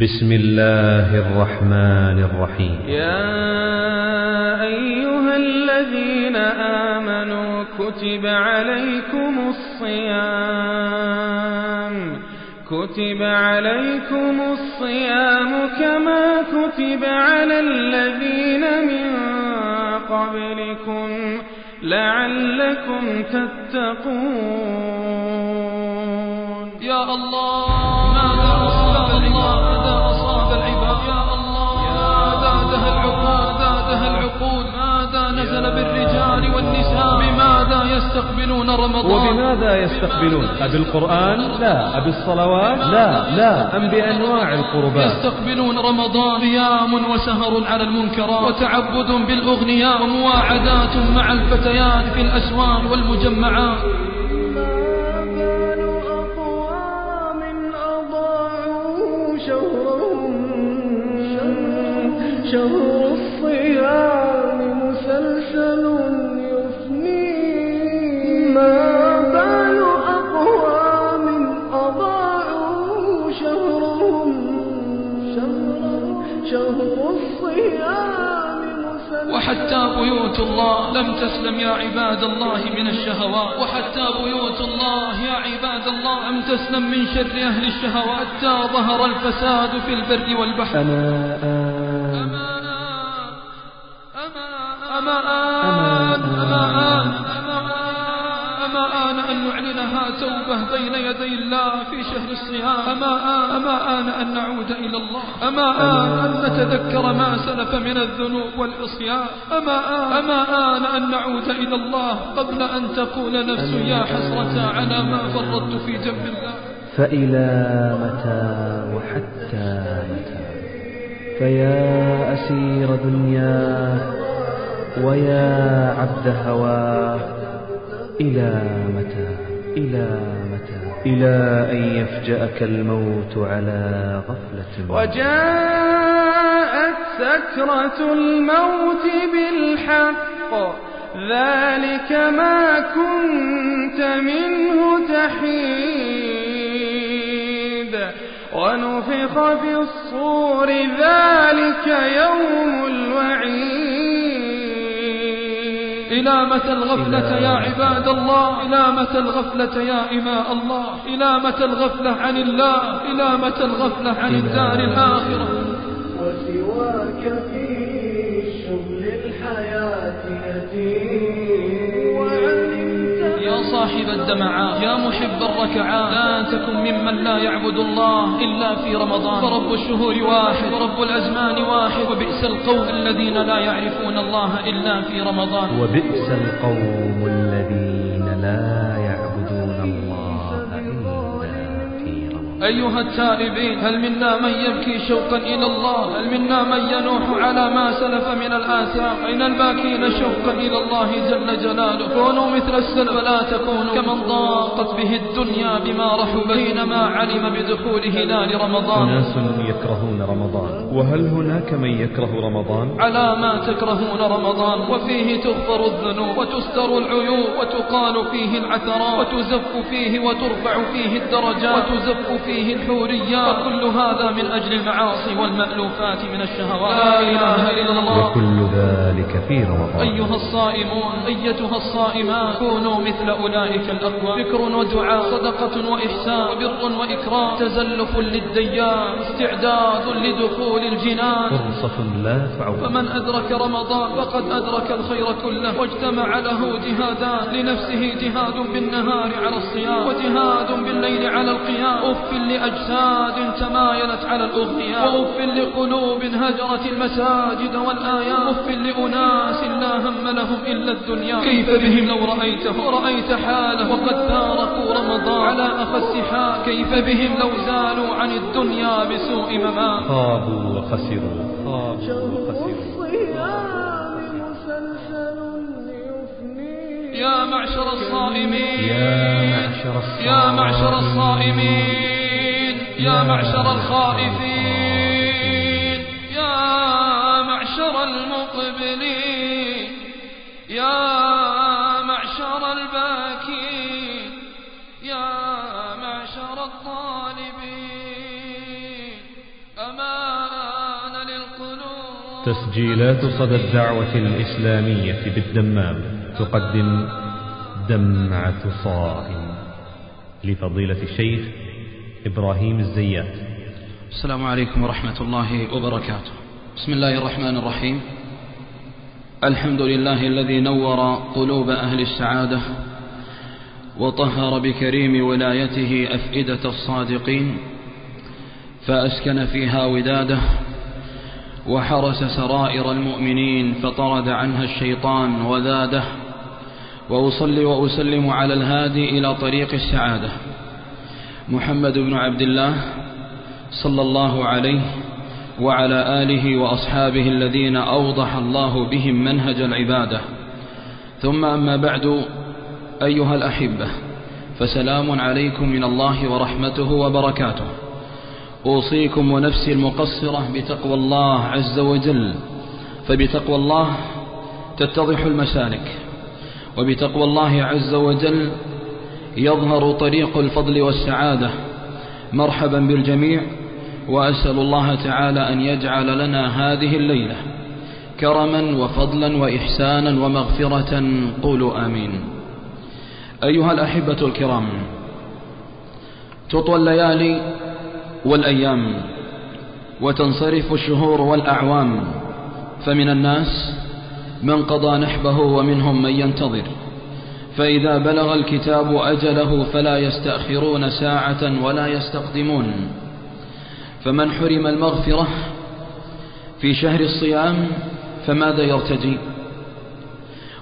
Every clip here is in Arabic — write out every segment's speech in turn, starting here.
بسم الله الرحمن الرحيم. يا أيها الذين آمنوا كتب عليكم الصيام. كتب عليكم الصيام كما كتب على الذين من قبلكم لعلكم تتقون. يا الله يستقبلون رمضان. وبماذا يستقبلون؟ أبالقرآن؟ لا. أبالصلوات؟ لا. لا. أم بأنواع القربات؟ يستقبلون رمضان قيام وسهر على المنكرات. وتعبد بالأغنياء ومواعدات مع الفتيات في الأسواق والمجمعات. ما بال أقوام أضاعوا شهرهم. شهر وحتى بيوت الله لم تسلم يا عباد الله من الشهوات. وحتى بيوت الله يا عباد الله لم تسلم من شر أهل الشهوات. حتى ظهر الفساد في البر والبحر. أما آن أما آن توبة بين يدي الله في شهر الصيام. أما آن أما آن أن نعود إلى الله. أما آن أن نتذكر ما سلف من الذنوب والعصيان. أما آن أما آن أن نعود إلى الله قبل أن تقول نفس يا حسرة على ما فرطت في جنب الله. فإلى متى وحتى متى؟ فيا أسير دنياه ويا عبد هواه إلى متى إلى متى؟ إلى أن يفجأك الموت على غفلة. وجاءت سكرة الموت بالحق ذلك ما كنت منه تحيد. ونفخ في الصور ذلك يوم الوعيد. إلى متى الغفلة يا عباد الله؟ إلى متى الغفلة يا إماء الله؟ إلى متى الغفلة عن الله؟ إلى متى الغفلة عن الدار الآخرة؟ وسواك في شغل الحياة يتيم الدمعات يا محب الركعات لا تكن ممن لا يعبد الله إلا في رمضان. فرب الشهور واحد. ورب الأزمان واحد. وبئس القوم الذين لا يعرفون الله إلا في رمضان. وبئس القوم الذين لا أيها التائبين هل منا من يبكي شوقا إلى الله؟ هل منا من ينوح على ما سلف من الآثام؟ أين الباكين شوقا إلى الله جل جلاله؟ كونوا مثل السلف ولا تكونوا كمن ضاقت به الدنيا بما رحب حينما علم بدخول هلال رمضان أناس يكرهون رمضان. وهل هناك من يكره رمضان؟ على ما تكرهون رمضان. وفيه تغفر الذنوب وتستر العيوب وتقال فيه العثرات وتزف فيه وترفع فيه الدرجات وتزف فيه الحوريات. وكل هذا من أجل المعاصي والمألوفات من الشهوات. لا إله إلا الله. وكل ذلك في رمضان. أيها الصائمون أيتها الصائمات كونوا مثل أولئك الأقوام. ذكر ودعاء صدقة وإحسان وبر وإكرام. تزلف للديان استعداد لدخول الجنان. فرصة لا تعود. فمن أدرك رمضان فقد أدرك الخير كله. واجتمع له جهادان لنفسه جهاد بالنهار على الصيام وجهاد بالليل على القيام. أف لأجساد تمايلت على الأغنياء. وأف لقلوب هجرت المساجد والآيات. أف لأناس لا هم لهم إلا الدنيا. كيف بهم؟ لو رأيته. ورأيت حاله. وقد فارقوا رمضان. على أخس حال كيف بهم لو زالوا عن الدنيا بسوء ممات. خابوا وخسروا. خابوا شهر وخسروا الصيام مسلسل يفني يا معشر الصائمين. يا معشر يا معشر الصائمين الصائمين. يا معشر الخائفين يا معشر المقبلين يا معشر الباكين يا معشر الطالبين. تسجيلات صدى الدعوة الإسلامية بالدمام تقدم دمعة صائم. لفضيلة الشيخ إبراهيم الزيات. السلام عليكم ورحمة الله وبركاته. بسم الله الرحمن الرحيم. الحمد لله الذي نور قلوب أهل السعادة وطهر بكريم ولايته أفئدة الصادقين فأسكن فيها وداده وحرس سرائر المؤمنين فطرد عنها الشيطان وذاده وأصلي وأسلم على الهادي إلى طريق السعادة. محمد بن عبد الله صلى الله عليه وعلى آله وأصحابه الذين أوضح الله بهم منهج العبادة. ثم أما بعد أيها الأحبة فسلام عليكم من الله ورحمته وبركاته. أوصيكم ونفسي المقصرة بتقوى الله عز وجل فبتقوى الله تتضح المسالك وبتقوى الله عز وجل يظهر طريق الفضل والسعادة. مرحبا بالجميع وأسأل الله تعالى أن يجعل لنا هذه الليلة كرما وفضلا وإحسانا ومغفرة. قولوا آمين. أيها الأحبة الكرام تطوى الليالي والأيام وتنصرف الشهور والأعوام فمن الناس من قضى نحبه ومنهم من ينتظر. فإذا بلغ الكتاب أجله فلا يستأخرون ساعة ولا يستقدمون. فمن حرم المغفرة في شهر الصيام فماذا يرتجي؟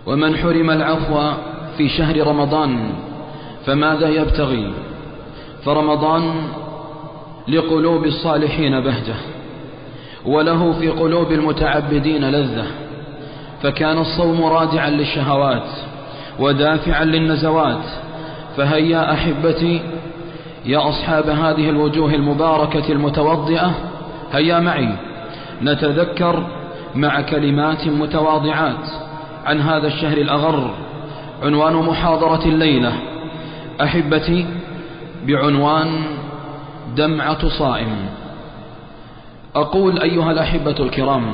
ومن حرم العفو في شهر رمضان فماذا يبتغي؟ فرمضان لقلوب الصالحين بهجة وله في قلوب المتعبدين لذة فكان الصوم رادعا للشهوات. ودافعا للنزوات. فهيا أحبتي يا أصحاب هذه الوجوه المباركة المتوضئة هيا معي. نتذكر مع كلمات متواضعات عن هذا الشهر الأغر عنوان محاضرة الليلة. أحبتي بعنوان دمعة صائم. أقول أيها الأحبة الكرام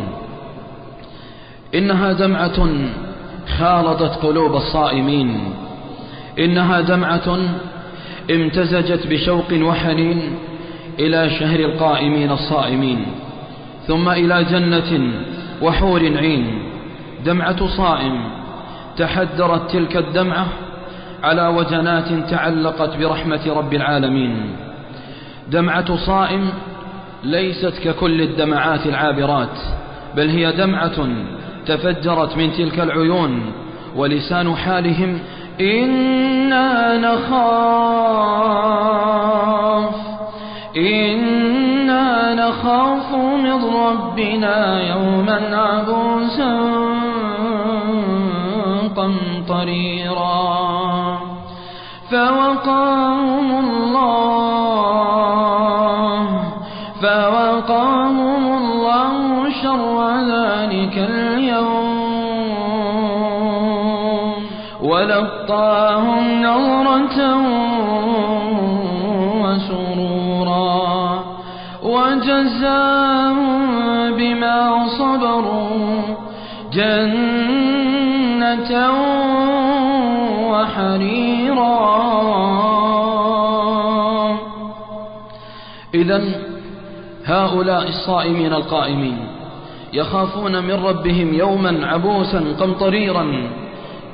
إنها دمعة خالطت قلوب الصائمين إنها دمعة امتزجت بشوق وحنين إلى شهر القائمين الصائمين ثم إلى جنة وحور عين. دمعة صائم تحدرت تلك الدمعة على وجنات تعلقت برحمة رب العالمين. دمعة صائم ليست ككل الدمعات العابرات بل هي دمعة تفجرت من تلك العيون ولسان حالهم إنا نخاف إنا نخاف من ربنا يوما عبوسا قمطريرا. فوقاهم الله فوقاهم الله شر ذلك ولقاهم نظرة وسرورا وجزاهم بما صبروا جنة وحريرا. إذا هؤلاء الصائمين القائمين يخافون من ربهم يوما عبوسا قمطريرا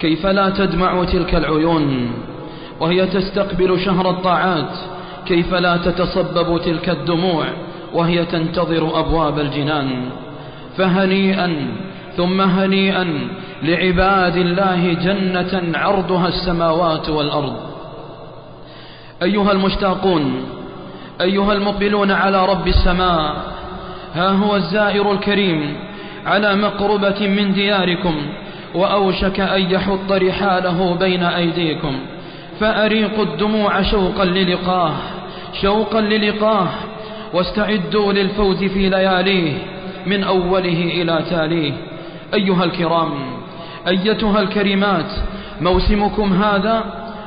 كيف لا تدمع تلك العيون وهي تستقبل شهر الطاعات؟ كيف لا تتصبب تلك الدموع وهي تنتظر أبواب الجنان؟ فهنيئا ثم هنيئا لعباد الله جنة عرضها السماوات والأرض. أيها المشتاقون أيها المقبلون على رب السماء ها هو الزائر الكريم على مقربة من دياركم. وأوشك أن يحط رحاله بين أيديكم. فأريقوا الدموع شوقا للقاه شوقا للقاه واستعدوا للفوز في لياليه من أوله إلى تاليه. أيها الكرام أيتها الكريمات موسمكم هذا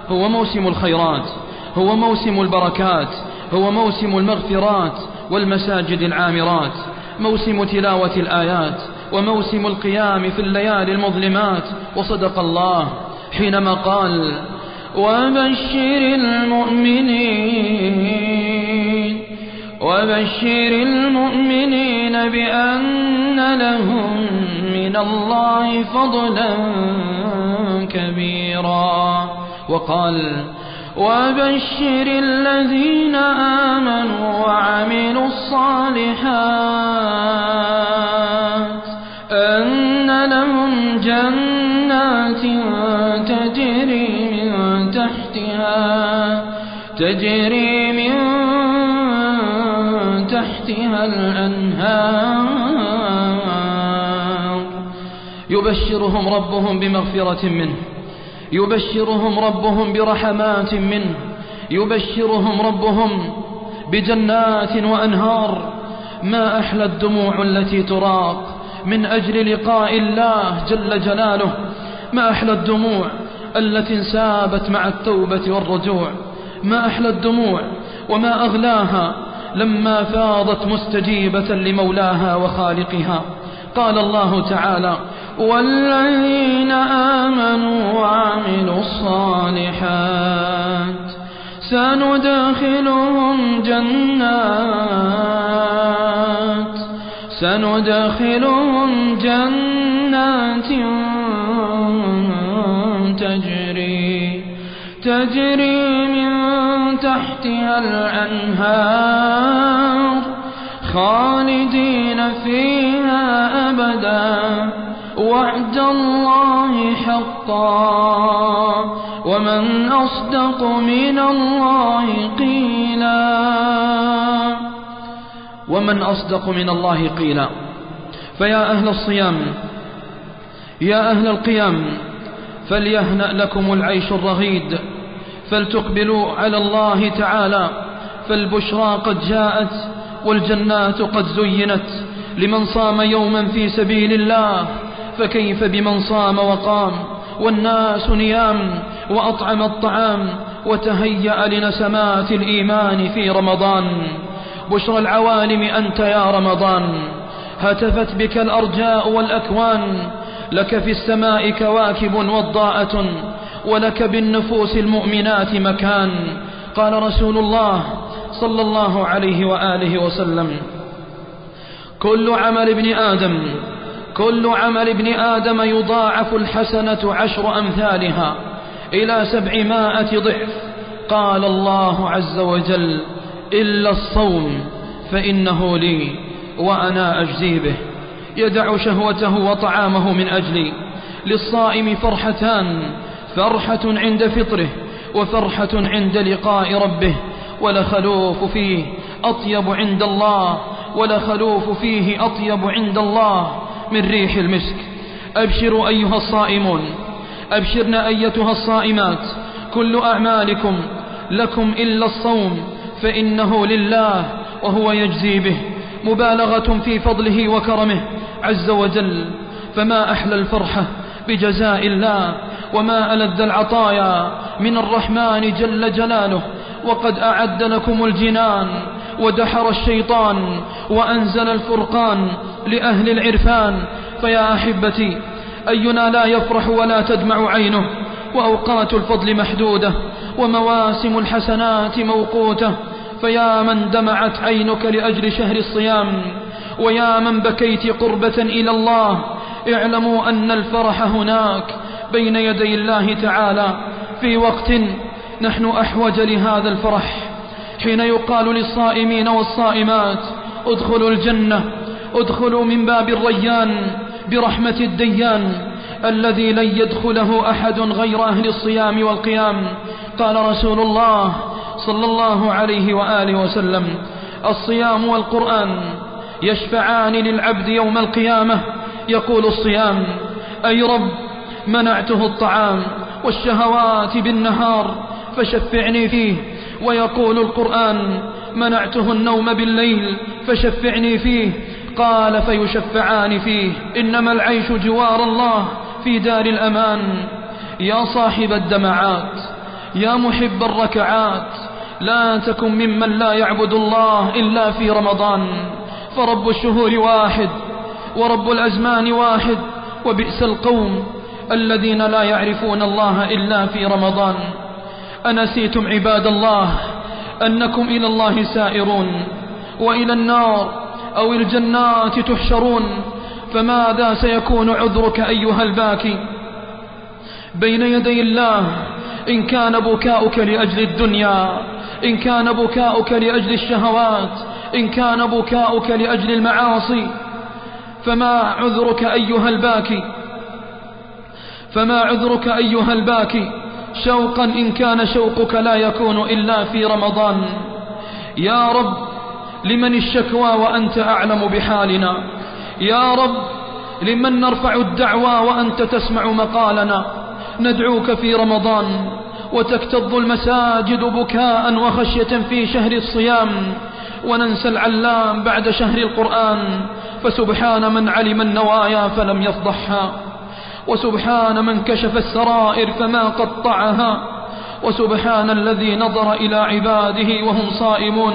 هو موسم الخيرات هو موسم البركات هو موسم المغفرات والمساجد العامرات موسم تلاوة الآيات وموسم القيام في الليالي المظلمات وصدق الله حينما قال وبشر المؤمنين وبشر المؤمنين بأن لهم من الله فضلا كبيرا وقال وبشر الذين آمنوا وعملوا الصالحات أن لهم جنات تجري من تحتها تجري من تحتها الأنهار. يبشرهم ربهم بمغفرة منه يبشرهم ربهم برحمات منه يبشرهم ربهم بجنات وأنهار. ما أحلى الدموع التي تراق من أجل لقاء الله جل جلاله ما أحلى الدموع التي انسابت مع التوبة والرجوع. ما أحلى الدموع وما أغلاها لما فاضت مستجيبة لمولاها وخالقها. قال الله تعالى والذين آمنوا وعملوا الصالحات سندخلهم جنات. سندخلهم جنات تجري تجري من تحتها الأنهار خالدين فيها أبدا. وعد الله حقا. ومن أصدق من الله قيلا. ومن أصدق من الله قيلا. فيا أهل الصيام يا أهل القيام فليهنأ لكم العيش الرغيد فلتقبلوا على الله تعالى فالبشرى قد جاءت والجنات قد زينت لمن صام يوما في سبيل الله فكيف بمن صام وقام؟ والناس نيام وأطعم الطعام وتهيأ لنسمات الإيمان في رمضان. بشرى العوالم أنت يا رمضان. هتفت بك الأرجاء والأكوان لك في السماء كواكب وضاءة ولك بالنفوس المؤمنات مكان. قال رسول الله صلى الله عليه وآله وسلم كل عمل ابن آدم كل عمل ابن آدم يضاعف الحسنة عشر أمثالها إلى سبعمائة ضعف. قال الله عز وجل إلا الصوم فإنه لي وأنا أجزي به. يدع شهوته وطعامه من أجلي. للصائم فرحتان فرحة عند فطره وفرحة عند لقاء ربه. ولخلوف فيه أطيب عند الله ولخلوف فيه أطيب عند الله من ريح المسك. أبشروا أيها الصائمون أبشرن أيتها الصائمات. كل أعمالكم لكم إلا الصوم فإنه لله وهو يجزي به مبالغة في فضله وكرمه عز وجل. فما أحلى الفرحة بجزاء الله وما ألد العطايا من الرحمن جل جلاله. وقد أعد لكم الجنان ودحر الشيطان وأنزل الفرقان لأهل العرفان. فيا أحبتي أينا لا يفرح ولا تدمع عينه. وأوقات الفضل محدودة ومواسم الحسنات موقوتة. فيا من دمعت عينك لأجل شهر الصيام ويا من بكيت قربة إلى الله اعلموا أن الفرح هناك بين يدي الله تعالى. في وقت نحن أحوج لهذا الفرح. حين يقال للصائمين والصائمات ادخلوا الجنة ادخلوا من باب الريان برحمة الديان. الذي لن يدخله أحد غير أهل الصيام والقيام. قال رسول الله صلى الله عليه وآله وسلم الصيام والقرآن يشفعان للعبد يوم القيامة. يقول الصيام أي رب منعته الطعام والشهوات بالنهار فشفعني فيه. ويقول القرآن منعته النوم بالليل فشفعني فيه. قال فيشفعان فيه. إنما العيش جوار الله. في دار الأمان يا صاحب الدمعات يا محب الركعات لا تكن ممن لا يعبد الله إلا في رمضان فرب الشهور واحد ورب الأزمان واحد وبئس القوم الذين لا يعرفون الله إلا في رمضان. أنسيتم عباد الله أنكم إلى الله سائرون وإلى النار أو الجنات تحشرون فماذا سيكون عذرك أيها الباكي؟ بين يدي الله إن كان بكاؤك لأجل الدنيا إن كان بكاؤك لأجل الشهوات إن كان بكاؤك لأجل المعاصي فما عذرك أيها الباكي؟ فما عذرك أيها الباكي؟ شوقا إن كان شوقك لا يكون إلا في رمضان. يا رب لمن الشكوى وأنت أعلم بحالنا؟ يا رب لمن نرفع الدعوى وأنت تسمع مقالنا؟ ندعوك في رمضان وتكتظ المساجد بكاء وخشية في شهر الصيام. وننسى العلام بعد شهر القرآن فسبحان من علم النوايا فلم يفضحها وسبحان من كشف السرائر فما قطعها. وسبحان الذي نظر إلى عباده وهم صائمون.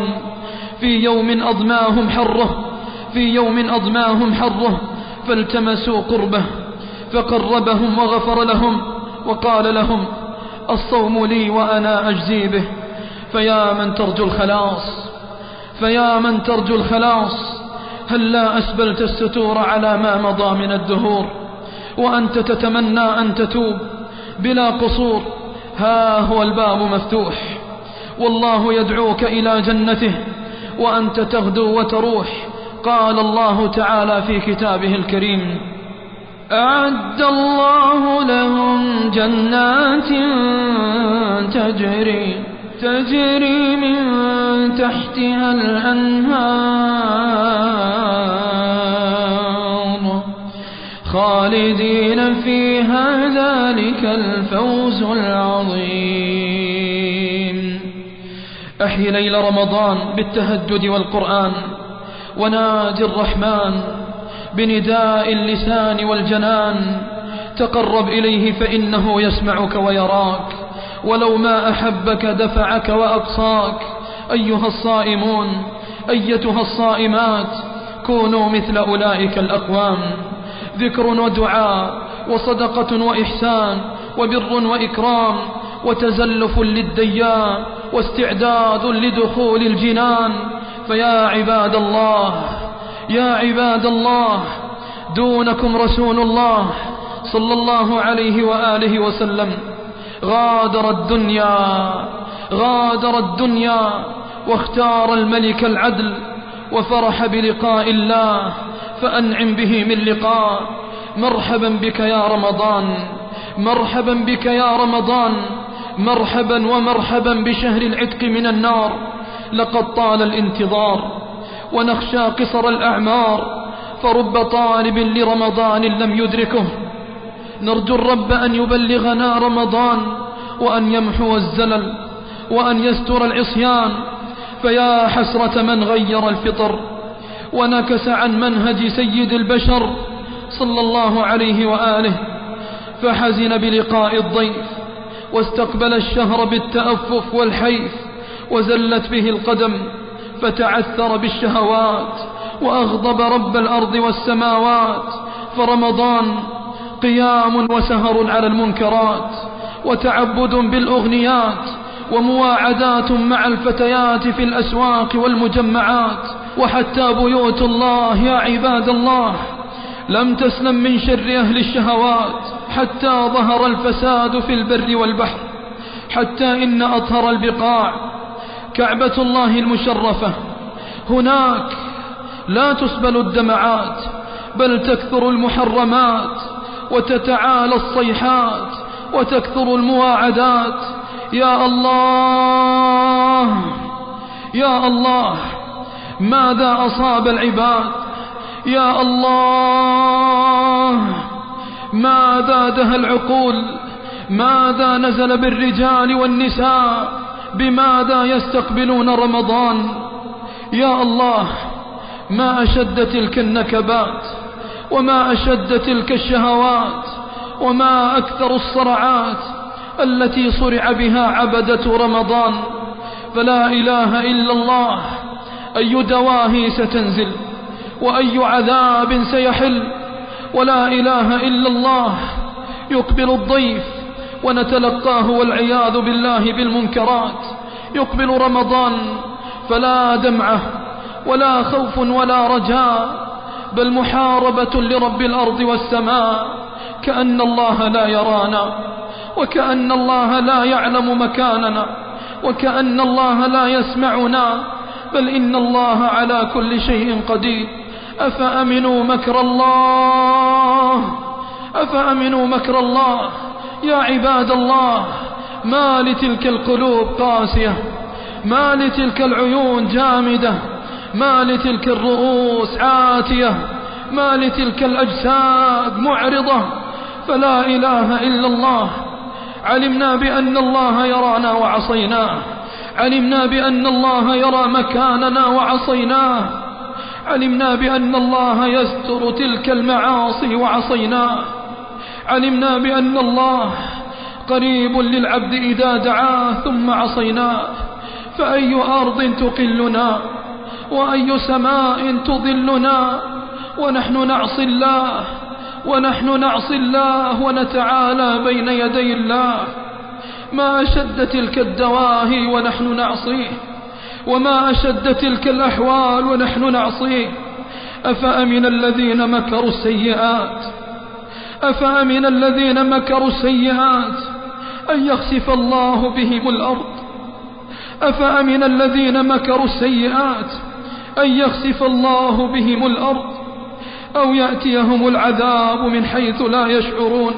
في يوم أضماهم حره في يوم أضماهم حره فالتمسوا قربه فقربهم وغفر لهم وقال لهم الصوم لي وأنا أجزي به فيا من ترجو الخلاص فيا من ترجو الخلاص هل لا أسبلت الستور على ما مضى من الدهور؟ وأنت تتمنى أن تتوب بلا قصور ها هو الباب مفتوح والله يدعوك إلى جنته وأنت تغدو وتروح قال الله تعالى في كتابه الكريم أعد الله لهم جنات تجري تجري من تحتها الأنهار خالدين فيها ذلك الفوز العظيم. أحيي ليل رمضان بالتهجد والقرآن. وناجي الرحمن بنداء اللسان والجنان. تقرب إليه فإنه يسمعك ويراك. ولو ما أحبك دفعك وأقصاك أيها الصائمون أيتها الصائمات كونوا مثل أولئك الأقوام. ذكر ودعاء وصدقة وإحسان وبر وإكرام وتزلف للديان واستعداد لدخول الجنان. فيا عباد الله يا عباد الله دونكم رسول الله صلى الله عليه وآله وسلم. غادر الدنيا غادر الدنيا واختار الملك العدل وفرح بلقاء الله فأنعم به من لقاء. مرحبا بك يا رمضان مرحبا بك يا رمضان مرحبا ومرحبا بشهر العتق من النار. لقد طال الانتظار ونخشى قصر الأعمار فرب طالب لرمضان لم يدركه نرجو الرب أن يبلغنا رمضان وأن يمحو الزلل وأن يستر العصيان فيا حسرة من غير الفطر ونكس عن منهج سيد البشر صلى الله عليه وآله فحزن بلقاء الضيف واستقبل الشهر بالتأفف والحيف وزلت به القدم فتعثر بالشهوات وأغضب رب الأرض والسماوات فرمضان قيام وسهر على المنكرات وتعبد بالأغنيات ومواعدات مع الفتيات في الأسواق والمجمعات وحتى بيوت الله يا عباد الله لم تسلم من شر أهل الشهوات حتى ظهر الفساد في البر والبحر حتى إن أطهر البقاع كعبة الله المشرفة. هناك لا تسبل الدمعات بل تكثر المحرمات وتتعالى الصيحات وتكثر المواعدات. يا الله يا الله ماذا أصاب العباد؟ يا الله ماذا دهى العقول؟ ماذا نزل بالرجال والنساء؟ بماذا يستقبلون رمضان؟ يا الله ما أشد تلك النكبات وما أشد تلك الشهوات وما أكثر الصرعات التي صرع بها عبدة رمضان. فلا إله إلا الله أي دواهي ستنزل وأي عذاب سيحل. ولا إله إلا الله يقبل الضيف ونتلقاه والعياذ بالله بالمنكرات. يقبل رمضان فلا دمعة ولا خوف ولا رجاء بل محاربة لرب الأرض والسماء. كأن الله لا يرانا وكأن الله لا يعلم مكاننا وكأن الله لا يسمعنا. بل إن الله على كل شيء قدير. أفأمنوا مكر الله؟ أفأمنوا مكر الله؟ يا عباد الله ما لتلك القلوب قاسية ما لتلك العيون جامدة ما لتلك الرؤوس عاتية ما لتلك الأجساد معرضة فلا إله إلا الله. علمنا بأن الله يرانا وعصيناه علمنا بأن الله يرى مكاننا وعصيناه علمنا بأن الله يستر تلك المعاصي وعصيناه علمنا بأن الله قريب للعبد إذا دعاه ثم عصيناه. فأي أرض تقلنا؟ وأي سماء تظلنا؟ ونحن نعصي الله ونحن نعصي الله ونتعالى بين يدي الله. ما أشد تلك الدواهي ونحن نعصيه وما أشد تلك الأحوال ونحن نعصيه أفأمن الذين مكروا السيئات؟ أفأمن الذين مكروا السيئات أن يخسف الله بهم الأرض؟ أفأمن الذين مكروا السيئات أن يخسف الله بهم الأرض؟ أو يأتيهم العذاب من حيث لا يشعرون؟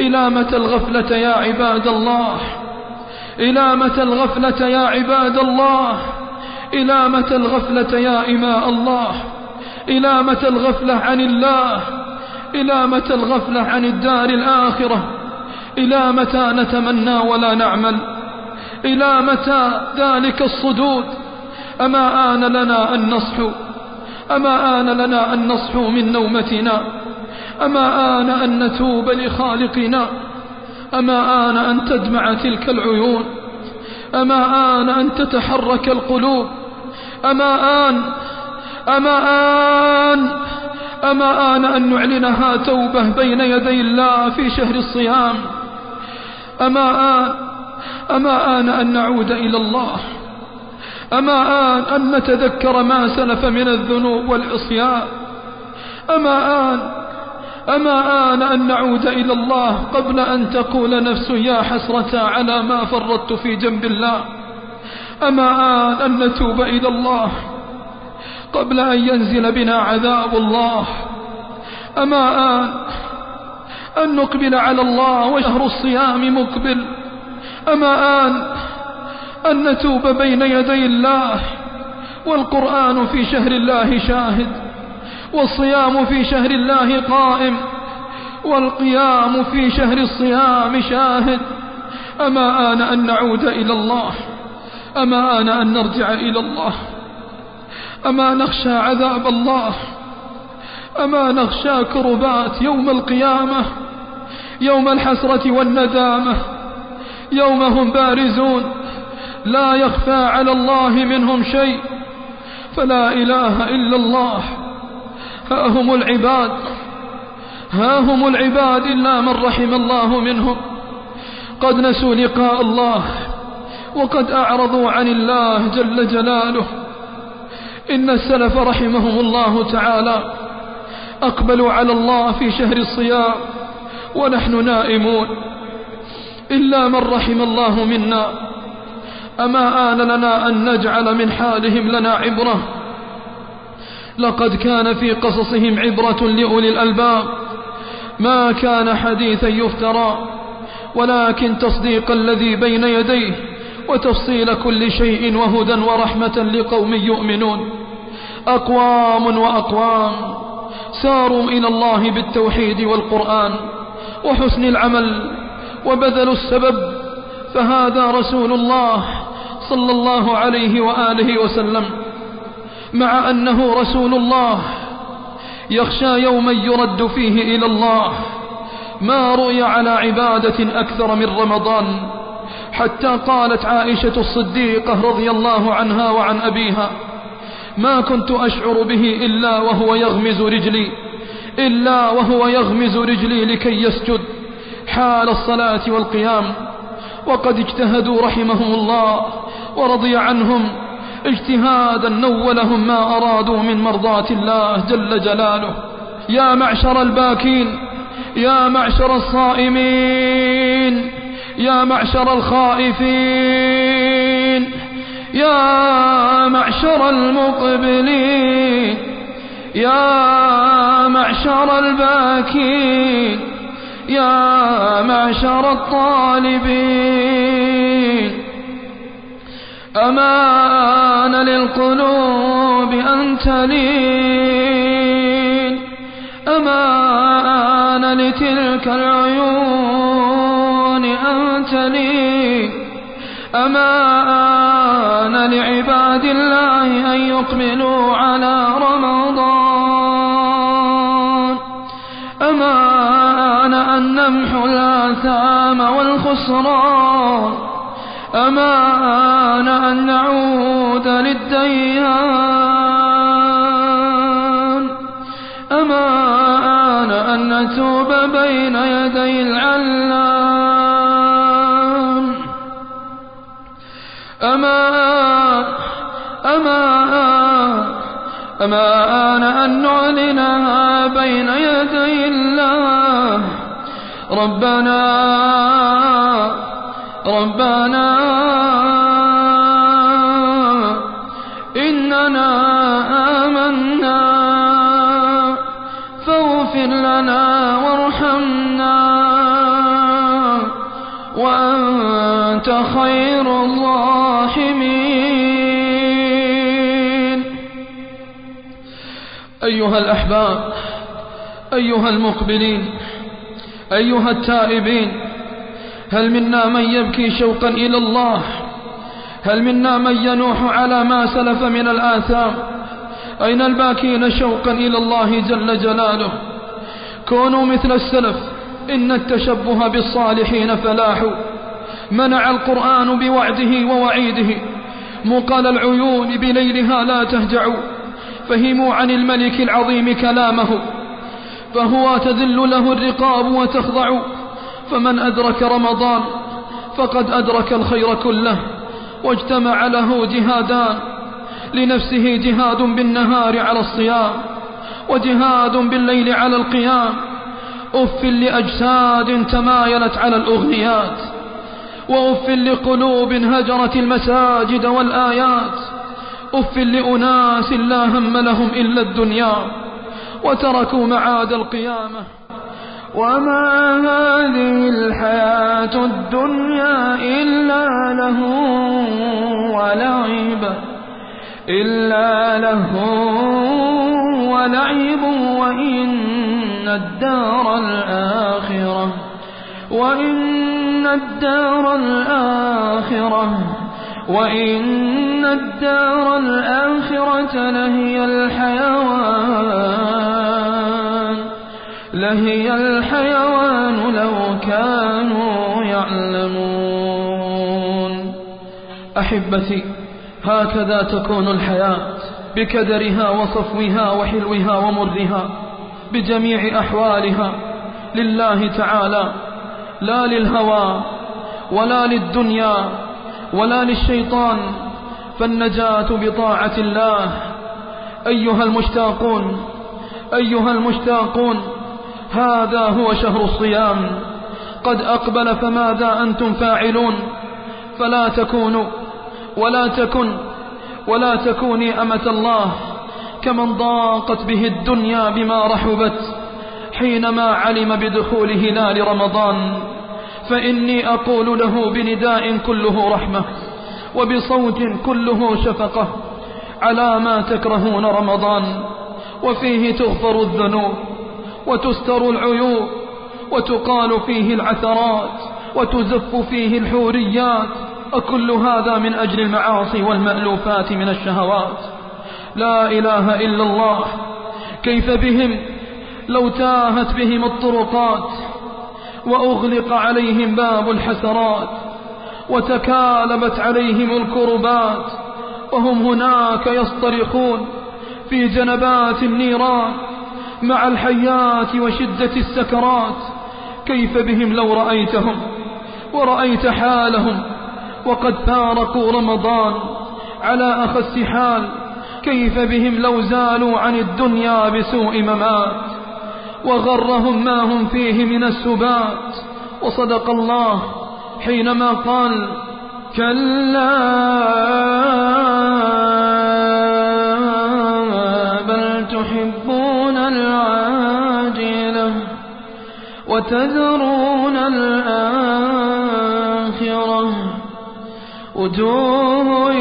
إلى متى الغفلة يا عباد الله؟ إلى متى الغفلة يا عباد الله؟ إلى متى الغفلة يا إماء الله؟ إلى متى الغفلة عن الله؟ إلى متى الغفلة عن الدار الآخرة؟ إلى متى نتمنى ولا نعمل؟ إلى متى ذلك الصدود؟ أما آن لنا أن نصحو؟ أما آن لنا أن نصحو من نومتنا؟ أما آن أن نتوب لخالقنا؟ أما آن أن تدمع تلك العيون؟ أما آن أن تتحرك القلوب؟ أما آن أما آن أما آن أن نعلنها توبة بين يدي الله في شهر الصيام. أما آن أما آن أن نعود إلى الله. أما آن أن نتذكر ما سلف من الذنوب والعصيان. أما آن أما آن أن نعود إلى الله قبل أن تقول نفس يا حسرة على ما فرطت في جنب الله. أما آن أن نتوب إلى الله. قبل أن ينزل بنا عذاب الله. أما آن أن نقبل على الله وشهر الصيام مقبل. أما آن أن نتوب بين يدي الله. والقرآن في شهر الله شاهد. والصيام في شهر الله قائم. والقيام في شهر الصيام شاهد. أما آن أن نعود إلى الله. أما آن أن نرجع إلى الله. أما نخشى عذاب الله؟ أما نخشى كربات يوم القيامة؟ يوم الحسرة والندامة؟ يوم هم بارزون؟ لا يخفى على الله منهم شيء. فلا إله إلا الله. ها هم العباد. ها هم العباد إلا من رحم الله منهم. قد نسوا لقاء الله وقد أعرضوا عن الله جل جلاله. إن السلف رحمهم الله تعالى. أقبلوا على الله في شهر الصيام ونحن نائمون. إلا من رحم الله منا. أما آن لنا أن نجعل من حالهم لنا عبرة. لقد كان في قصصهم عبرة لأولي الألباب. ما كان حديثا يفترى. ولكن تصديق الذي بين يديه وتفصيل كل شيء وهدى ورحمة لقوم يؤمنون. أقوام وأقوام ساروا إلى الله بالتوحيد والقرآن وحسن العمل وبذلوا السبب. فهذا رسول الله صلى الله عليه وآله وسلم مع أنه رسول الله يخشى يوما يرد فيه إلى الله ما رؤي على عبادة أكثر من رمضان. حتى قالت عائشة الصديقة رضي الله عنها وعن أبيها ما كنت أشعر به إلا وهو يغمز رجلي إلا وهو يغمز رجلي لكي يسجد حال الصلاة والقيام. وقد اجتهدوا رحمهم الله ورضي عنهم اجتهادا نولهم ما أرادوا من مرضاة الله جل جلاله. يا معشر الباكين يا معشر الصائمين! يا معشر الخائفين يا معشر المقبلين يا معشر الباكين يا معشر الطالبين. أمان للقلوب أن تلين أمان لتلك العيون. أن تلين أمان لعباد الله أن يقبلوا على رمضان أمان أن نمحو الآثام والخسران أمان أن نعود للديان أمان أن نتوب بين يدي العلام أمان أمان أن نعلنها بين يدي الله. ربنا ربنا أيها الأحباب أيها المقبلين أيها التائبين هل منا من يبكي شوقا إلى الله؟ هل منا من ينوح على ما سلف من الآثام؟ أين الباكين شوقا إلى الله جل جلاله؟ كونوا مثل السلف إن التشبه بالصالحين فلاح. منع القرآن بوعده ووعيده. مقال العيون بليلها لا تهجع. فهموا عن الملك العظيم كلامه فهو تذل له الرقاب وتخضع فمن أدرك رمضان فقد أدرك الخير كله واجتمع له جهادان لنفسه جهاد بالنهار على الصيام وجهاد بالليل على القيام أف لأجساد تمايلت على الأغنيات وأف لقلوب هجرت المساجد والآيات أف لأناس لا هم لهم إلا الدنيا وتركوا معاد القيامة. وما هذه الحياة الدنيا إلا له ولعب إلا له ولعب وإن الدار الآخرة وإن الدار الآخرة وإن الدار الآخرة لهي الحيوان لهي الحيوان لو كانوا يعلمون أحبتي هكذا تكون الحياة بكدرها وصفوها وحلوها ومرها بجميع أحوالها لله تعالى لا للهوى ولا للدنيا ولا للشيطان فالنجاة بطاعة الله. أيها المشتاقون أيها المشتاقون هذا هو شهر الصيام. قد أقبل فماذا أنتم فاعلون؟ فلا تكونوا ولا تكن ولا تكوني أمة الله كمن ضاقت به الدنيا بما رحبت حينما علم بدخول هلال رمضان فإني أقول له بنداء كله رحمة وبصوت كله شفقة على ما تكرهون رمضان وفيه تغفر الذنوب وتستر العيوب وتقال فيه العثرات وتزف فيه الحوريات أكل هذا من أجل المعاصي والمألوفات من الشهوات لا إله إلا الله كيف بهم لو تاهت بهم الطرقات وأغلق عليهم باب الحسرات وتكالبت عليهم الكربات وهم هناك يصطرخون في جنبات النيران مع الحيات وشدة السكرات. كيف بهم لو رأيتهم ورأيت حالهم وقد فارقوا رمضان على أخس حال. كيف بهم لو زالوا عن الدنيا بسوء ممات. وغرهم ما هم فيه من السبات. وصدق الله حينما قال كلا بل تحبون العاجلة وتذرون الآخرة. وجوه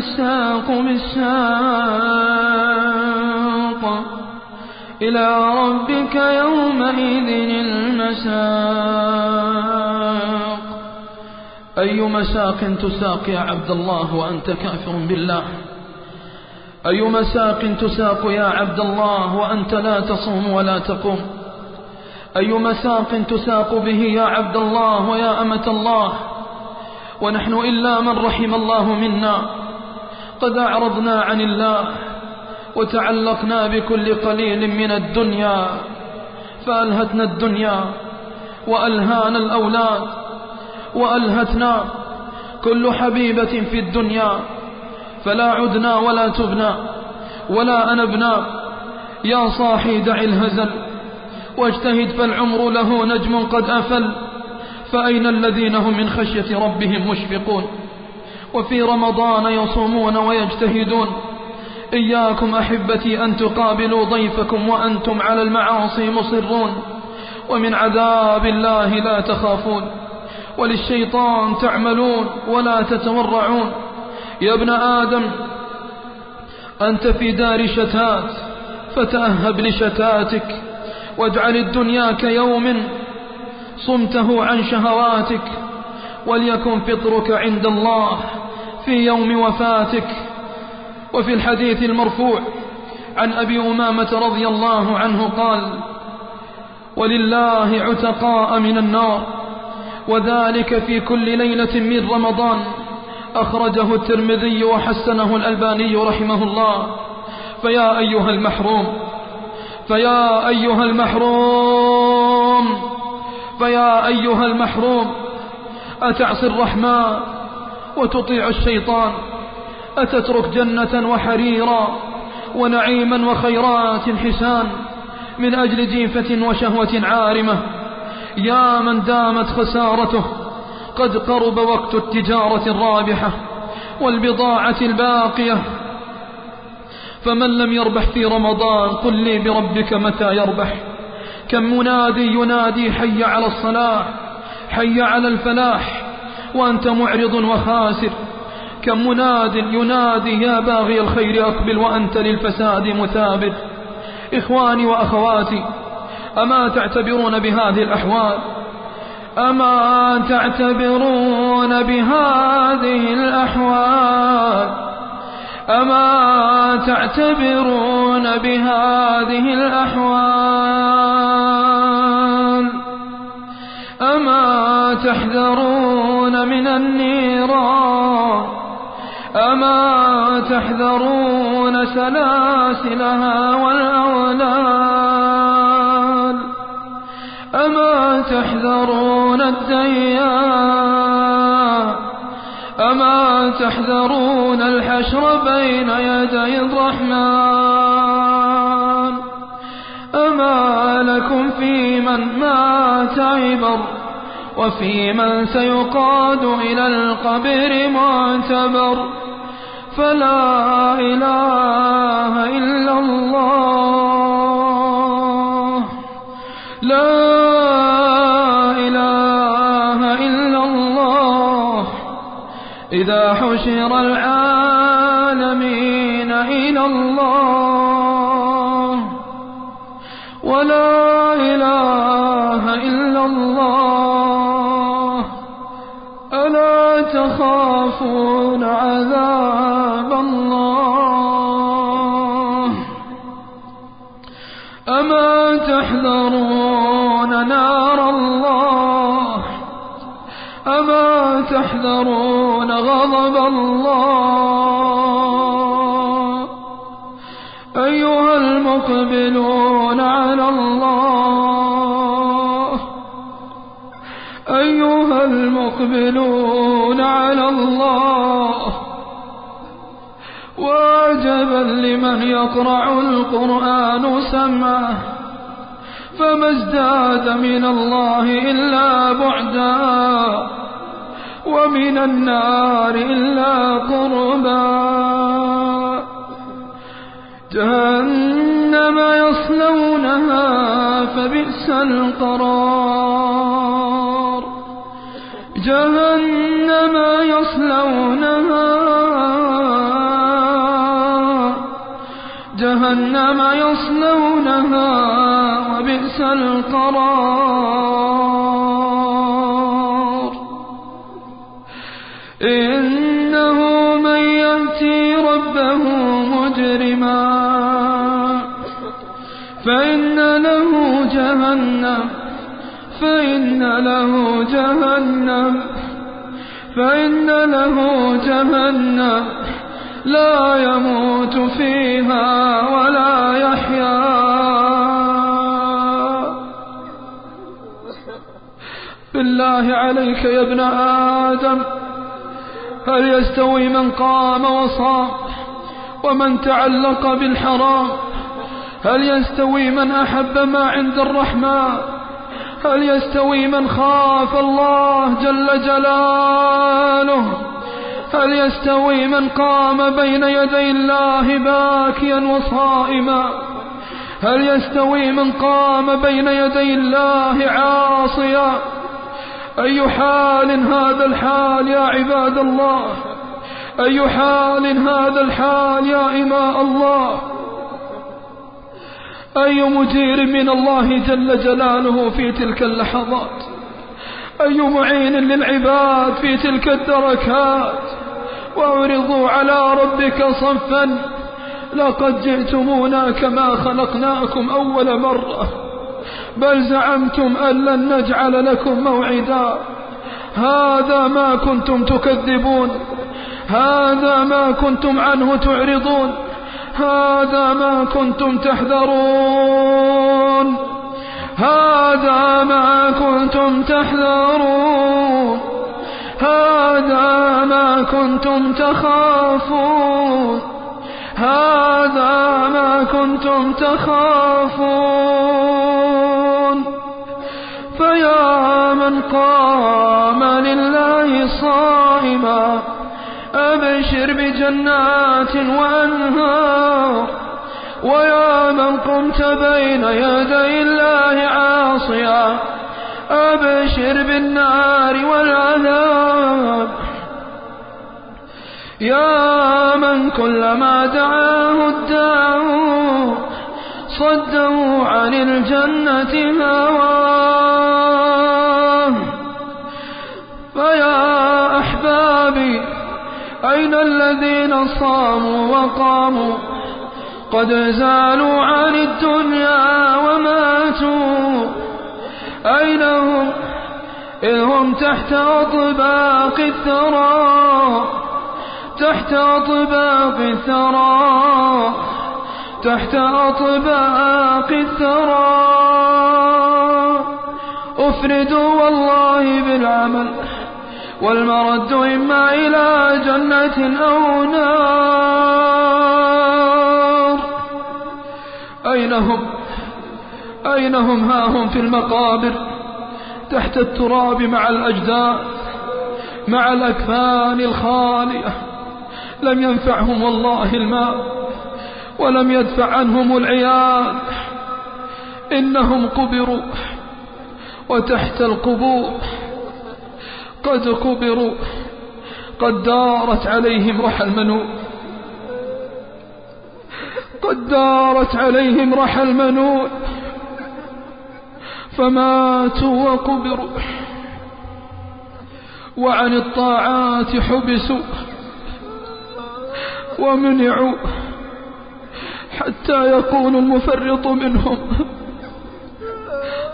الساق بالساق إلى ربك يومئذ المساق. أي مساق تساق يا عبد الله وأنت كافر بالله؟ أي مساق تساق يا عبد الله وأنت لا تصوم ولا تقوم؟ أي مساق تساق به يا عبد الله ويا أمة الله؟ ونحن إلا من رحم الله منا. قد أعرضنا عن الله وتعلقنا بكل قليل من الدنيا فألهتنا الدنيا وألهانا الأولاد وألهتنا كل حبيبة في الدنيا فلا عدنا ولا تبنا ولا أنبنا. يا صاحي دع الهزل واجتهد فالعمر له نجم قد أفل. فأين الذين هم من خشية ربهم مشفقون؟ وفي رمضان يصومون ويجتهدون. إياكم أحبتي أن تقابلوا ضيفكم وأنتم على المعاصي مصرون. ومن عذاب الله لا تخافون. وللشيطان تعملون ولا تتورعون. يا ابن آدم أنت في دار شتات فتأهب لشتاتك. واجعل الدنيا كيوم صمته عن شهواتك. وليكن فطرك عند الله. في يوم وفاتك وفي الحديث المرفوع عن أبي أمامة رضي الله عنه قال ولله عتقاء من النار وذلك في كل ليلة من رمضان. أخرجه الترمذي وحسنه الألباني رحمه الله. فيا أيها المحروم فيا أيها المحروم فيا أيها المحروم أتعصي الرحمن؟ وتطيع الشيطان أتترك جنة وحريرا ونعيما وخيرات حسان من أجل جيفة وشهوة عارمة. يا من دامت خسارته قد قرب وقت التجارة الرابحة والبضاعة الباقية. فمن لم يربح في رمضان قل لي بربك متى يربح؟ كم منادي ينادي حي على الصلاة حي على الفلاح؟ وأنت معرض وخاسر. كم مناد ينادي يا باغي الخير أقبل وأنت للفساد مثابر. إخواني وأخواتي أما تعتبرون بهذه الأحوال؟ أما تعتبرون بهذه الأحوال؟ أما تعتبرون بهذه الأحوال؟ أما تحذرون من النيران أما تحذرون سلاسلها والأولاد؟ أما تحذرون الديان أما تحذرون الحشر بين يدي الرحمن؟ أما لكم في من مات عبر وفي من سيقاد إلى القبر معتبر فلا إله إلا الله لا إله إلا الله إذا حشر العالمين تحذرون غضب الله. أيها المقبلون على الله. أيها المقبلون على الله. وعجبا لمن يقرع القرآن سمعه. فما ازداد من الله إلا بعدا. ومن النار إلا قربا. جهنم يصلونها فبئس القرار. جهنم يصلونها جهنم يصلونها وبئس القرار. جهنم فإن له جهنم فإن له جهنم. لا يموت فيها ولا يحيا. بالله عليك يا ابن آدم هل يستوي من قام وصام ومن تعلق بالحرام؟ هل يستوي من أحب ما عند الرحمن؟ هل يستوي من خاف الله جل جلاله؟ هل يستوي من قام بين يدي الله باكيا وصائما؟ هل يستوي من قام بين يدي الله عاصيا؟ أي حال هذا الحال يا عباد الله؟ أي حال هذا الحال يا إماء الله؟ أي مجير من الله جل جلاله في تلك اللحظات؟ أي معين للعباد في تلك الدركات؟ واعرضوا على ربك صفا لقد جئتمونا كما خلقناكم أول مرة بل زعمتم أن لن نجعل لكم موعدا. هذا ما كنتم تكذبون هذا ما كنتم عنه تعرضون. هذا ما كنتم تحذرون. هذا ما كنتم تحذرون. هذا ما كنتم تخافون. هذا ما كنتم تخافون. فيا من قام لله صائما أبشر بجنات وأنهار. ويا من قمت بين يدي الله عاصيا أبشر بالنار والعذاب. يا من كلما دعاه الداع صده عن الجنة هواه أين الذين صاموا وقاموا؟ قد زالوا عن الدنيا وماتوا. أين هم؟ إذ هم تحت أطباق الثرى. تحت أطباق الثرى. تحت أطباق الثرى. أفردوا والله بالعمل. والمرد إما إلى جنة أو نار. أين هم؟ أين هم؟ ها هم في المقابر تحت التراب مع الأجداد مع الأكفان الخالية. لم ينفعهم والله الماء ولم يدفع عنهم العيال. إنهم قبروا وتحت القبور. قد قبروا قد دارت عليهم رحى المنون قد دارت عليهم رحى المنون فماتوا وقبروا وعن الطاعات حبسوا. ومنعوا. حتى يقول المفرط منهم.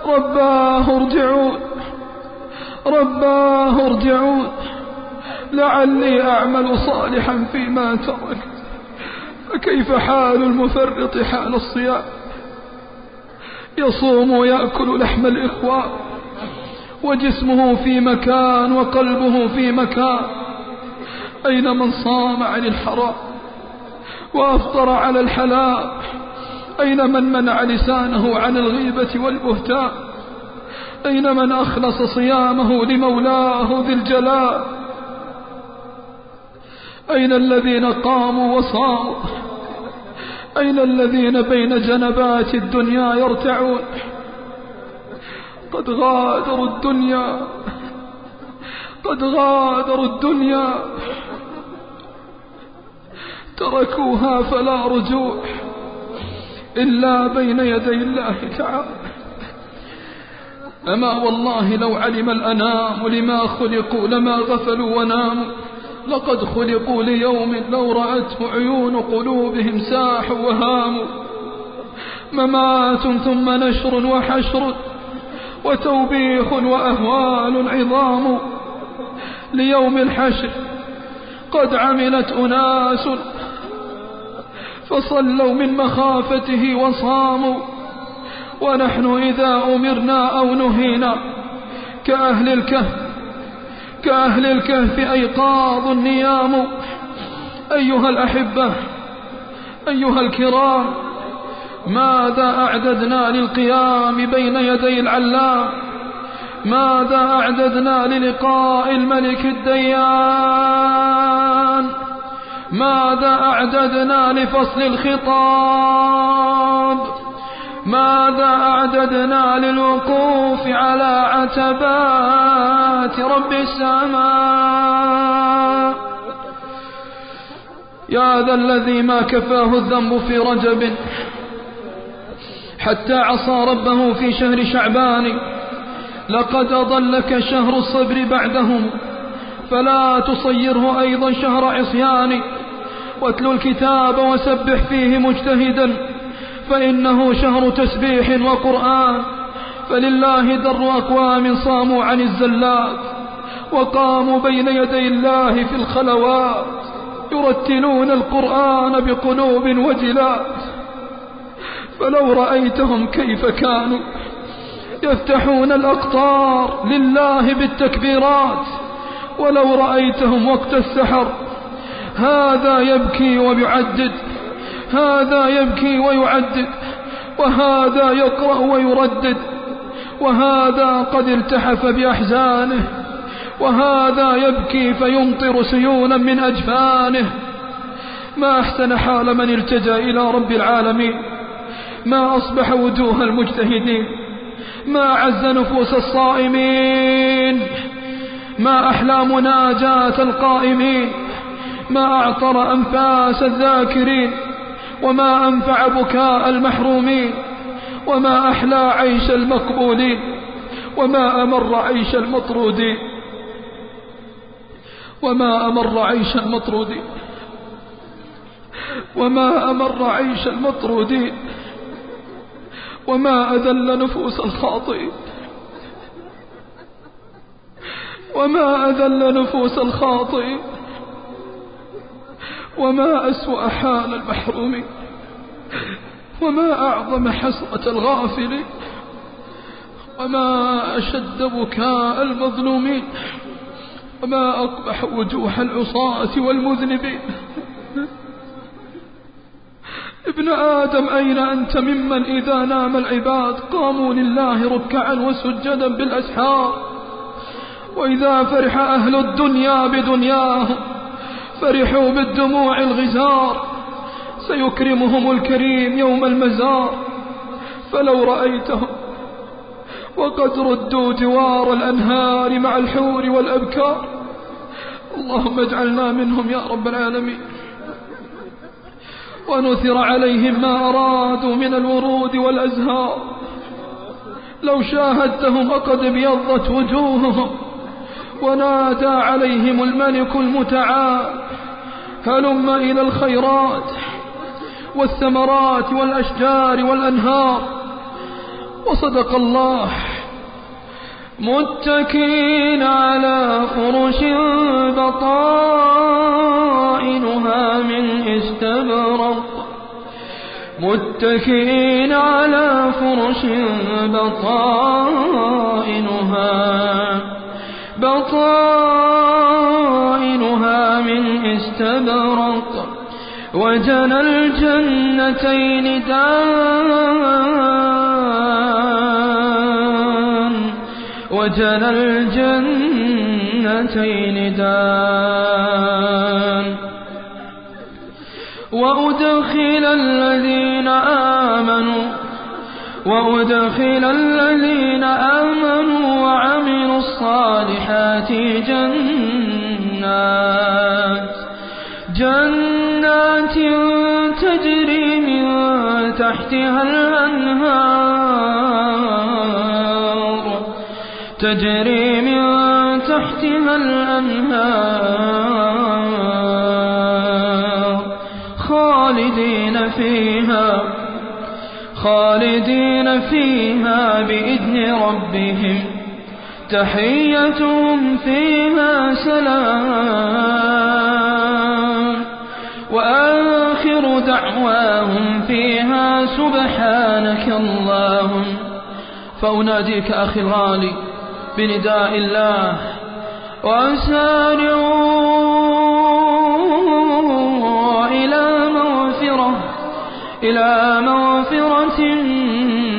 رباه ارجعون. رباه ارجعون. لعلي أعمل صالحا فيما ترك. فكيف حال المفرط حال الصيام؟ يصوم ويأكل لحم الإخوان. وجسمه في مكان وقلبه في مكان. أين من صام عن الحرام؟ وأفطر على الحلال. أين من منع لسانه عن الغيبة والبهتان؟ أين من أخلص صيامه لمولاه ذي الجلال؟ أين الذين قاموا وصاموا؟ أين الذين بين جنبات الدنيا يرتعون قد غادروا الدنيا قد غادروا الدنيا. تركوها فلا رجوع إلا بين يدي الله تعالى. أما والله لو علم الأنام لما خلقوا لما غفلوا وناموا. لقد خلقوا ليوم لو رأته عيون قلوبهم ساحوا وهاموا. ممات ثم نشر وحشر وتوبيخ وأهوال عظام. ليوم الحشر قد عملت أناس فصلوا من مخافته وصاموا. ونحن إذا أمرنا أو نهينا كأهل الكهف كأهل الكهف أيقاظ النيام. أيها الأحبة أيها الكرام ماذا أعددنا للقيام بين يدي العلام؟ ماذا أعددنا للقاء الملك الديان؟ ماذا أعددنا لفصل الخطاب؟ ماذا أعددنا للوقوف على عتبات رب السماء؟ يا ذا الذي ما كفاه الذنب في رجب حتى عصى ربه في شهر شعبان لقد أضلك شهر الصبر بعدهم فلا تصيره أيضا شهر عصيان. واتل الكتاب وسبح فيه مجتهدا فإنه شهر تسبيح وقرآن. فلله در أقوام صاموا عن الزلات وقاموا بين يدي الله في الخلوات يرتلون القرآن بقلوب وجلات. فلو رأيتهم كيف كانوا يفتحون الأقطار لله بالتكبيرات. ولو رأيتهم وقت السحر هذا يبكي ويعدد هذا يبكي ويعدد وهذا يقرأ ويردد وهذا قد التحف بأحزانه وهذا يبكي فيمطر سيولا من أجفانه. ما أحسن حال من التجا إلى رب العالمين ما أصبح وجوه المجتهدين ما أعز نفوس الصائمين ما أحلى مناجاة القائمين ما أعطر أنفاس الذاكرين. وما أنفع بكاء المحرومين وما أحلى عيش المقبولين وما أمر عيش المطرودين. وما أمر عيش المطرودين. وما أمر عيش المطرودين. وما أذل نفوس الخاطئين. وما أذل نفوس الخاطئين. وما أسوأ حال المحرومين وما أعظم حسرة الغافلين وما أشد بكاء المظلومين وما أقبح وجوه العصاة والمذنبين ابن آدم أين أنت ممن إذا نام العباد قاموا لله ركعا وسجدا بالأسحار؟ وإذا فرح أهل الدنيا بدنياهم فرحوا بالدموع الغزار سيكرمهم الكريم يوم المزار. فلو رأيتهم وقد ردوا جوار الأنهار مع الحور والأبكار. اللهم اجعلنا منهم يا رب العالمين. ونثر عليهم ما أرادوا من الورود والأزهار. لو شاهدتهم وقد ابيضت وجوههم ونادى عليهم الملك المتعال هلم إلى الخيرات والثمرات والأشجار والأنهار وصدق الله متكين على فرش بطائنها من استبرق متكين على فرش بطائنها. بطائنها من استبرق وجنى الجنتين دان وجنى الجنتين دان وأدخل الذين آمنوا وأدخل الذين آمنوا وعملوا الصالحات جنات. جنات تجري من تحتها الأنهار. تجري من تحتها الأنهار. خالدين فيها خالدين فيها بإذن ربهم. تحيتهم فيها سلام. وآخر دعواهم فيها سبحانك اللهم. فأناديك أخي الغالي بنداء الله. وأسارعوا إلى مغفرة إلى مغفرة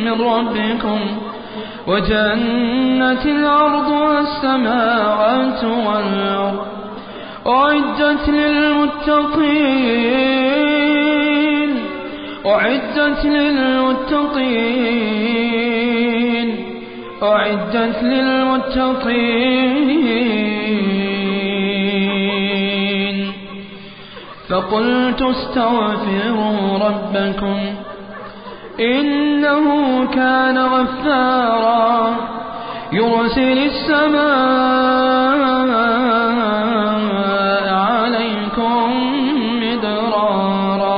من ربكم. وجنة الأرض والسماوات والأرض أعدت للمتقين أعدت للمتقين أعدت للمتقين. فقلت استغفروا ربكم. إنه كان غفارا يرسل السماء عليكم مدرارا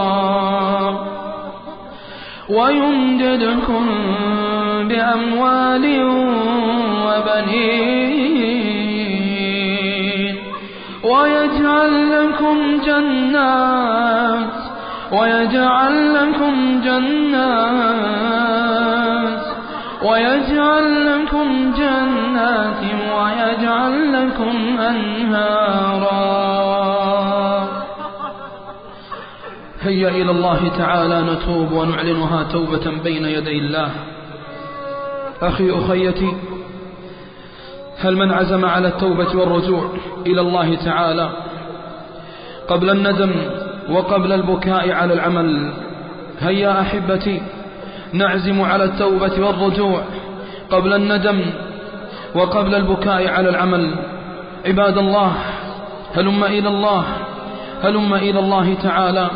ويمددكم بأموال وبنين ويجعل لكم جنات ويجعل لكم جنات ويجعل لكم جنات ويجعل لكم أنهارا. هيا إلى الله تعالى نتوب ونعلنها توبة بين يدي الله. أخي أخيتي هل من عزم على التوبة والرجوع إلى الله تعالى؟ قبل الندم وقبل البكاء على العمل. هيا أحبتي نعزم على التوبة والرجوع قبل الندم وقبل البكاء على العمل. عباد الله هلم إلى الله هلم إلى الله تعالى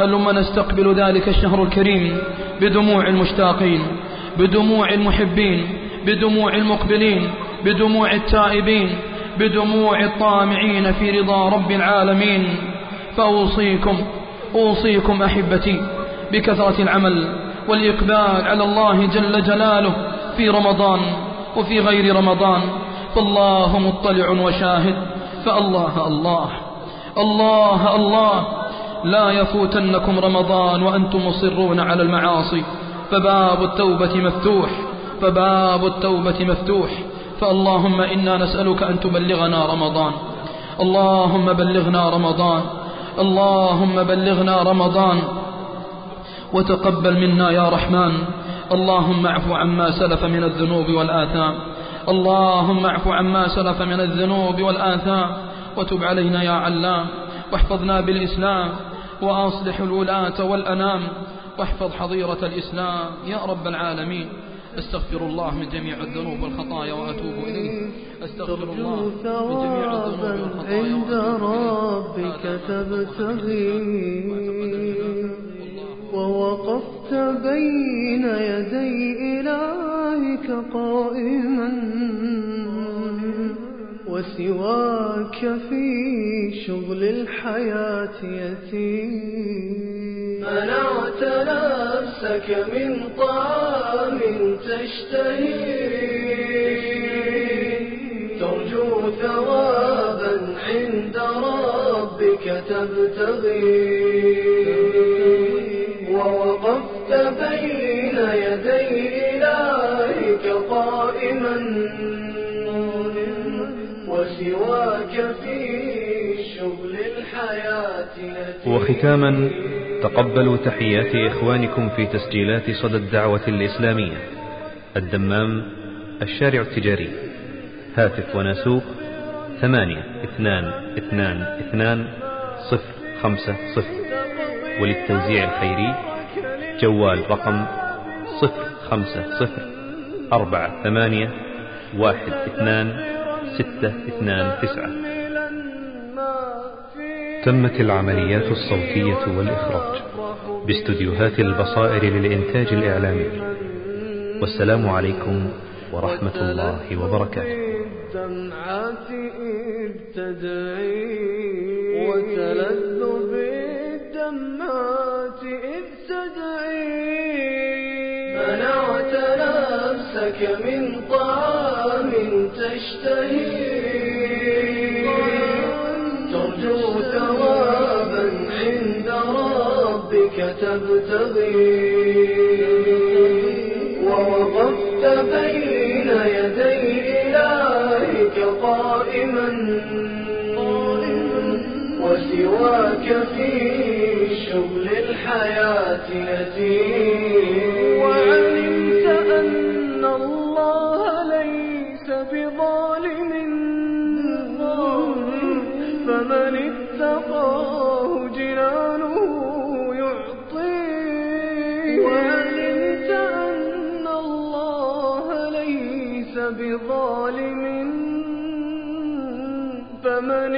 هلم نستقبل ذلك الشهر الكريم بدموع المشتاقين بدموع المحبين بدموع المقبلين بدموع التائبين بدموع الطامعين في رضا رب العالمين. فأوصيكم أوصيكم أحبتي بكثرة العمل والإقبال على الله جل جلاله في رمضان وفي غير رمضان. فالله مطلع وشاهد فالله الله الله الله. لا يفوتنكم رمضان وأنتم مصرون على المعاصي. فباب التوبة مفتوح فباب التوبة مفتوح. فاللهم إنا نسألك أن تبلغنا رمضان اللهم بلغنا رمضان. اللهم بلغنا رمضان وتقبل منا يا رحمن. اللهم اعف عما سلف من الذنوب والآثام. اللهم اعف عما سلف من الذنوب والآثام. وتب علينا يا علام. واحفظنا بالإسلام. وأصلح الولاة والأنام. واحفظ حظيرة الإسلام. يا رب العالمين. أستغفر الله من جميع الذنوب والخطايا وأتوب إليه. أستغفر الله من جميع الذنوب والخطايا عند ربك تبتغي ووقفت بين يدي إلهك قائما. وسواك في شغل الحياة يتيم منعت نفسك من طعام تشتهي. ترجو ثوابا عند ربك تبتغي. ووقفت بين يدي إلهك قائما. وسواك في شغل الحياة وختاما تقبلوا تحيات إخوانكم في تسجيلات صدى الدعوة الإسلامية. الدمام الشارع التجاري. هاتف وناسوق ثمانية اثنان اثنان اثنان صفر خمسة صفر. وللتوزيع الخيري جوال رقم صفر خمسة صفر أربعة ثمانية واحد اثنان ستة اثنان تسعة. تمت العمليات الصوتية والإخراج باستديوهات البصائر للإنتاج الإعلامي. والسلام عليكم ورحمة الله وبركاته. الدمعات إذ تدعي وتلذ بالدمعات إذ تدعي. منعت نفسك من طعام تشتهي. ووقفت بين يدي إلهك قائما وسواك في شغل الحياة يتيم فمن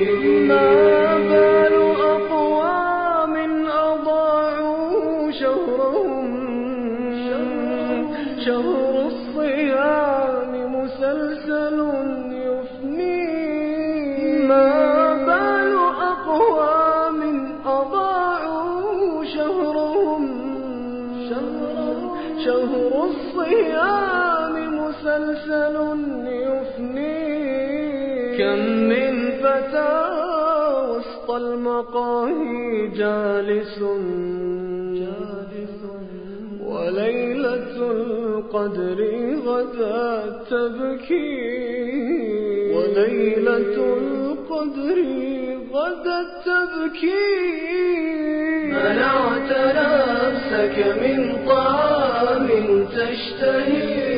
المقاهي جالس وليلة القدر غدا تبكي وليلة القدر غدا تبكي منعت نفسك من طعام تشتهي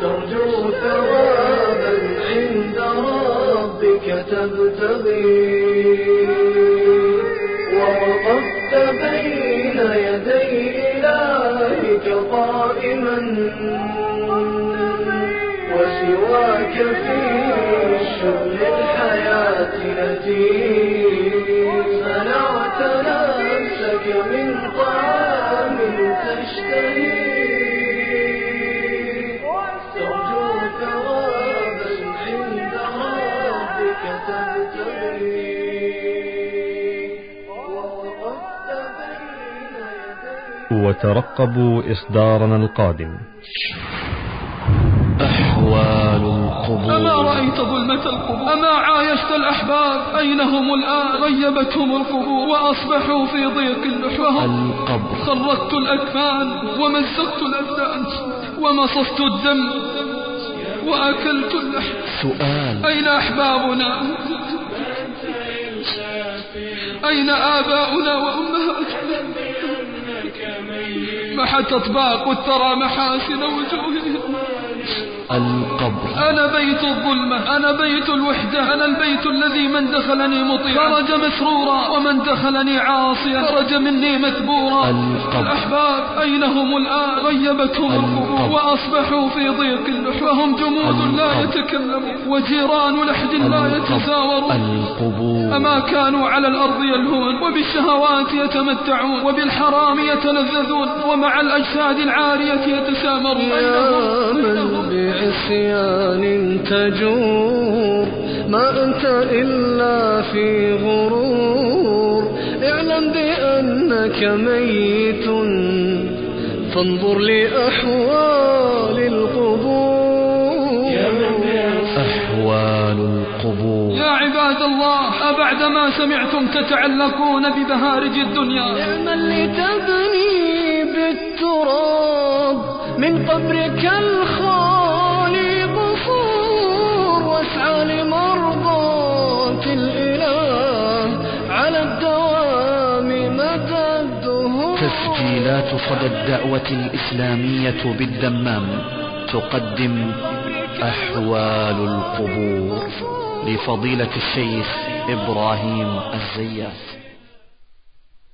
ترجو ثوابا عند ربك بك تبتغي ووقفت بين يدي إلهك قائما وسواك في شغل الحياة نتيم وترقبوا إصدارنا القادم. أحوال أما القبور رأيت ظلمة القبور. أما عايشت الأحباب. أين هم الآن؟ غيبتهم القبور وأصبحوا في ضيق اللحى وهم القبر. خرجت الأكفان ومزقت الأبدان ومصصت الدم وأكلت اللحم. سؤال. أين أحبابنا؟ أين آباؤنا وأمهاتنا؟ محت أطباق الثرى محاسن وجوههم. أنا بيت الظلمة أنا بيت الوحدة أنا البيت الذي من دخلني مطيعا خرج مسرورا. ومن دخلني عاصيا. خرج مني مثبورا. الأحباب أين هم الآن؟ غيبتهم القبور. وأصبحوا في ضيق وهم جمود لا. يتكلمون. وجيران لحد لا يتزاورون. أما كانوا على الأرض يلهون. وبالشهوات يتمتعون. وبالحرام يتلذذون. ومع الأجساد العارية يتسامرون. يا من بعصيان تجور ما أنت إلا في غرور. اعلم بأنك ميت. فانظر لأحوال القبور. أحوال القبور. يا عباد الله أبعدما سمعتم تتعلقون ببهارج الدنيا. اعمل لتبني بالتراب من قبرك الخالي قصور واسعى لمرضاة الإله على الدوام مدى الدهور. تسجيلات صدى الدعوة الإسلامية بالدمام تقدم أحوال القبور لفضيلة الشيخ إبراهيم الزيات.